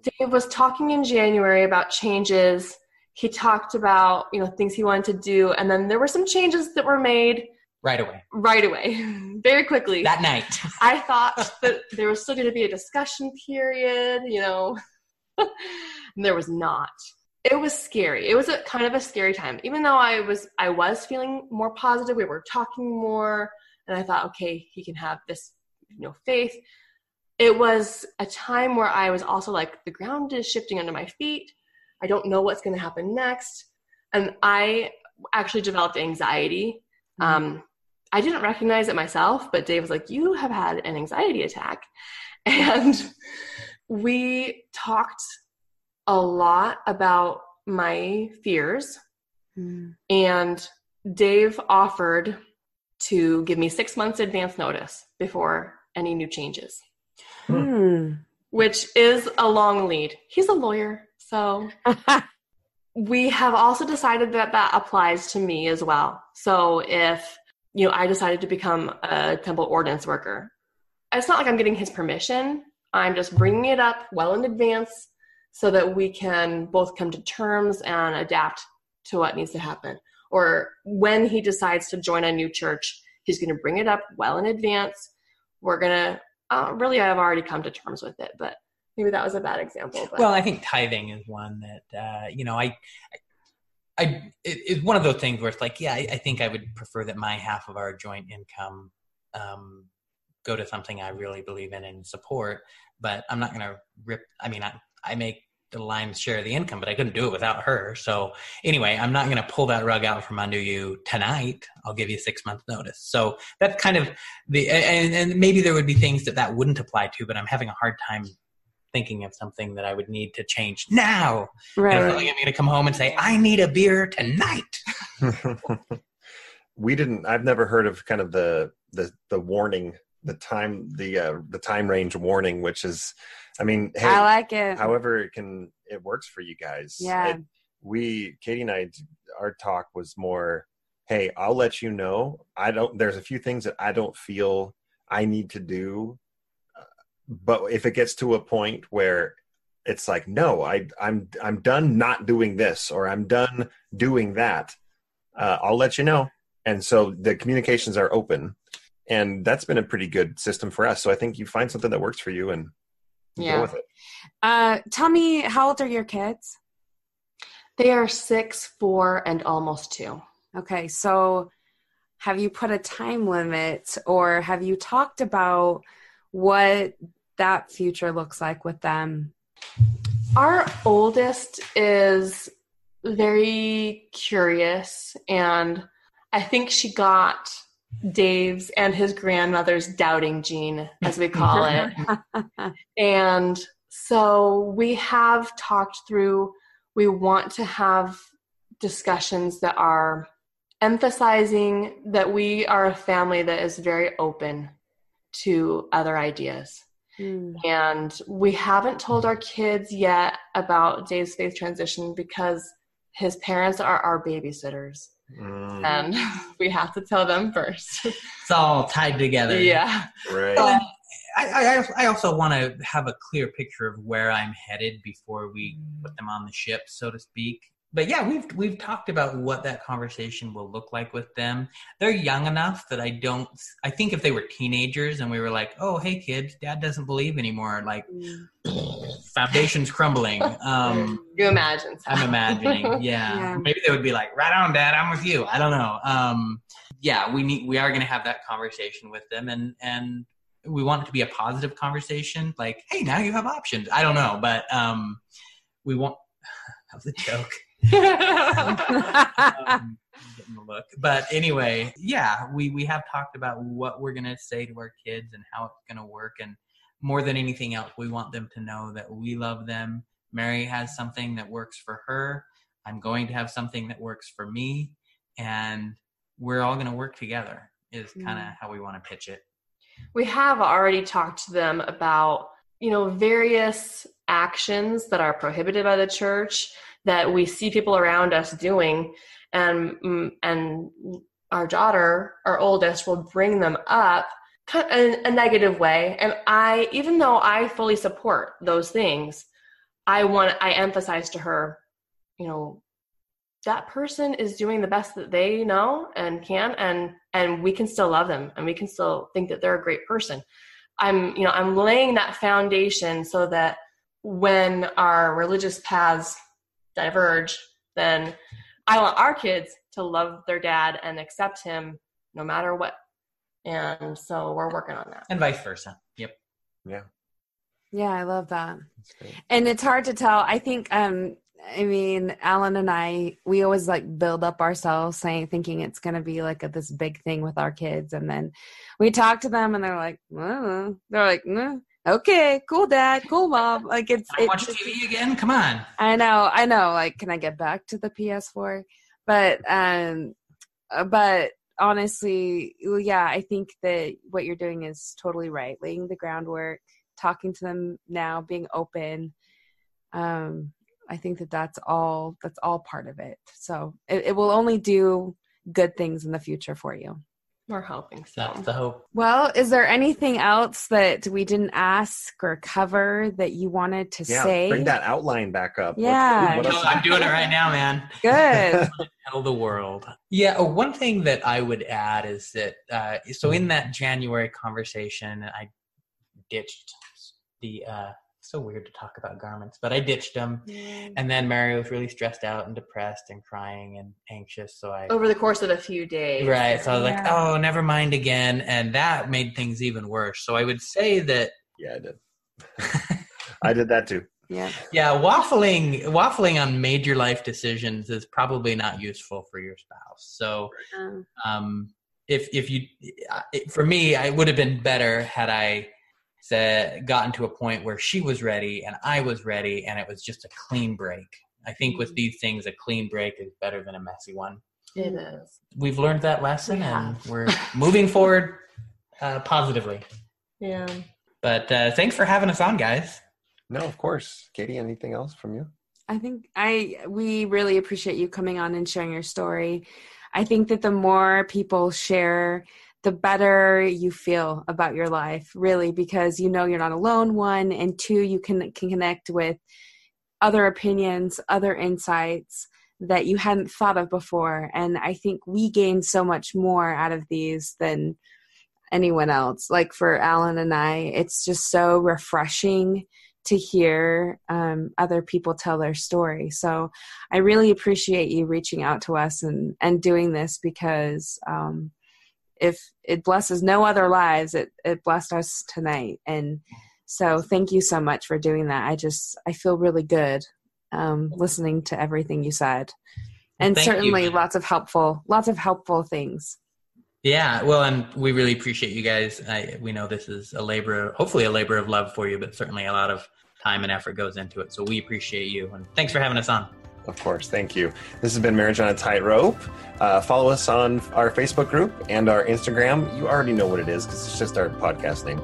Dave was talking in January about changes, he talked about, you know, things he wanted to do and then there were some changes that were made Right away right away, very quickly. that night. I thought that there was still going to be a discussion period, you know. and there was not. It was scary. It was a kind of a scary time. Even though I was I was feeling more positive, we were talking more and I thought, okay, he can have this, you know, faith. It was a time where I was also like the ground is shifting under my feet. I don't know what's going to happen next. And I actually developed anxiety. Um, I didn't recognize it myself, but Dave was like, You have had an anxiety attack. And we talked a lot about my fears. Mm. And Dave offered to give me six months advance notice before any new changes, Hmm. which is a long lead. He's a lawyer, so we have also decided that that applies to me as well. So if you know I decided to become a temple ordinance worker, it's not like I'm getting his permission. I'm just bringing it up well in advance so that we can both come to terms and adapt to what needs to happen. Or when he decides to join a new church, he's going to bring it up well in advance. We're going to uh, really, I've already come to terms with it, but maybe that was a bad example. But Well, I think tithing is one that uh, you know I. I, it, it's one of those things where it's like, yeah, I, I think I would prefer that my half of our joint income um, go to something I really believe in and support. But I'm not going to rip. I mean, I, I make the lion's share of the income, but I couldn't do it without her. So anyway, I'm not going to pull that rug out from under you tonight. I'll give you six months notice. So that's kind of the and, and maybe there would be things that that wouldn't apply to, but I'm having a hard time thinking of something that I would need to change now. You know, it's not Right. like I'm going to come home and say, I need a beer tonight. we didn't. I've never heard of kind of the the the warning, the time, the uh, the time range warning, which is, I mean, hey, I like it. however it can it works for you guys. Yeah. It- we Katie and I, our talk was more, hey, I'll let you know. I don't. There's a few things that I don't feel I need to do, but if it gets to a point where it's like, no, I I'm I'm done not doing this or I'm done doing that, uh, I'll let you know. And so the communications are open, and that's been a pretty good system for us. So I think you find something that works for you and Yeah. go with it. Uh, tell me, how old are your kids? they are six, four, and almost two. Okay, so have you put a time limit or have you talked about what that future looks like with them? Our oldest is very curious, and I think she got Dave's and his grandmother's doubting gene, as we call it. And so we have talked through, we want to have discussions that are emphasizing that we are a family that is very open to other ideas. Hmm. And we haven't told our kids yet about Dave's faith transition because his parents are our babysitters. Mm, And we have to tell them first. It's all tied together. yeah. right. Well, I, I, I also want to have a clear picture of where I'm headed before we put them on the ship, so to speak. But yeah, we've we've talked about what that conversation will look like with them. They're young enough that I don't. I think if they were teenagers and we were like, "Oh, hey kids, Dad doesn't believe anymore," like foundations crumbling. Um, You imagine. I'm imagining. Yeah. Yeah. Maybe they would be like, right on, dad, I'm with you. I don't know. Um, yeah, we need, we are going to have that conversation with them and, and we want it to be a positive conversation. Like, Hey, now you have options. I don't know, but, um, we want, that was a joke. Um, I'm getting the look. But anyway, yeah, we, we have talked about what we're going to say to our kids and how it's going to work. And more than anything else, we want them to know that we love them. Merry has something that works for her. I'm going to have something that works for me. and we're all going to work together is Mm. kind of how we want to pitch it we have already talked to them about you know various actions that are prohibited by the church that we see people around us doing. And mm, and our daughter our oldest will bring them up in a negative way. And i even though i fully support those things i want i emphasize to her you know that person is doing the best that they know and can and and we can still love them and we can still think that they're a great person. I'm you know i'm laying that foundation so that when our religious paths diverge then i want our kids to love their dad and accept him no matter what. And so we're working on that. And vice versa. Yep. Yeah, Yeah, I love that. And it's hard to tell. I think um I mean, Alan and I, we always like build up ourselves saying, thinking it's going to be like a, this big thing with our kids. And then we talk to them and they're like, they're like, "Mm, okay, cool dad, cool mom. Like it's, Can I watch tv again come on I know, I know. Like, can I get back to the PS4? But, um, uh, but honestly, yeah, I think that what you're doing is totally right. Laying the groundwork, talking to them now, being open. Um, I think that that's all. That's all part of it. So it, it will only do good things in the future for you. We're hoping so that's the hope Well, is there anything else that we didn't ask or cover that you wanted to Yeah, say? bring that outline back up. Yeah. what No, i'm doing it right now man Good. tell the world. Yeah, oh, one thing that I would add is that uh, so in that January conversation, I ditched the. Uh, so weird to talk about garments, but I ditched them, and then Mary was really stressed out and depressed and crying and anxious. So I over the course of a few days right, so I was like, oh, never mind again, and that made things even worse. So I would say that yeah, I did. I did that too. yeah. yeah, waffling waffling on major life decisions is probably not useful for your spouse. So Um, um, if if you uh, for me i would have been better had i said gotten to a point where she was ready and i was ready and it was just a clean break. I think with these things a clean break is better than a messy one. It is. We've learned that lesson We and we're moving forward uh, positively. Yeah. But uh, thanks for having us on guys. No, of course. Katie, anything else from you? I think I we really appreciate you coming on and sharing your story. I think that the more people share, the better you feel about your life, really, because you know you're not alone. One and two, you can can connect with other opinions, other insights that you hadn't thought of before, and I think we gain so much more out of these than anyone else. Like for Alan and I, it's just so refreshing to hear um, other people tell their story. So I really appreciate you reaching out to us and, and doing this because um, if it blesses no other lives, it, it blessed us tonight. And so thank you so much for doing that. I just, I feel really good um, listening to everything you said. And Thank you. certainly lots of helpful, lots of helpful things. yeah well and we really appreciate you guys I, we know this is a labor hopefully a labor of love for you but certainly a lot of time and effort goes into it so we appreciate you and thanks for having us on Of course, thank you. This has been Marriage on a Tightrope. Uh, follow us on our Facebook group and our Instagram. You already know what it is because it's just our podcast name.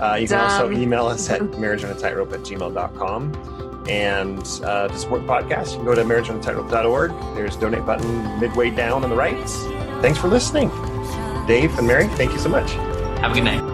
Uh, you can also email us at marriageonatightrope at gmail.com. And uh, to support the podcast, you can go to marriageonatightrope.org. There's a donate button midway down on the right. Thanks for listening. Dave and Merry, thank you so much. have a good night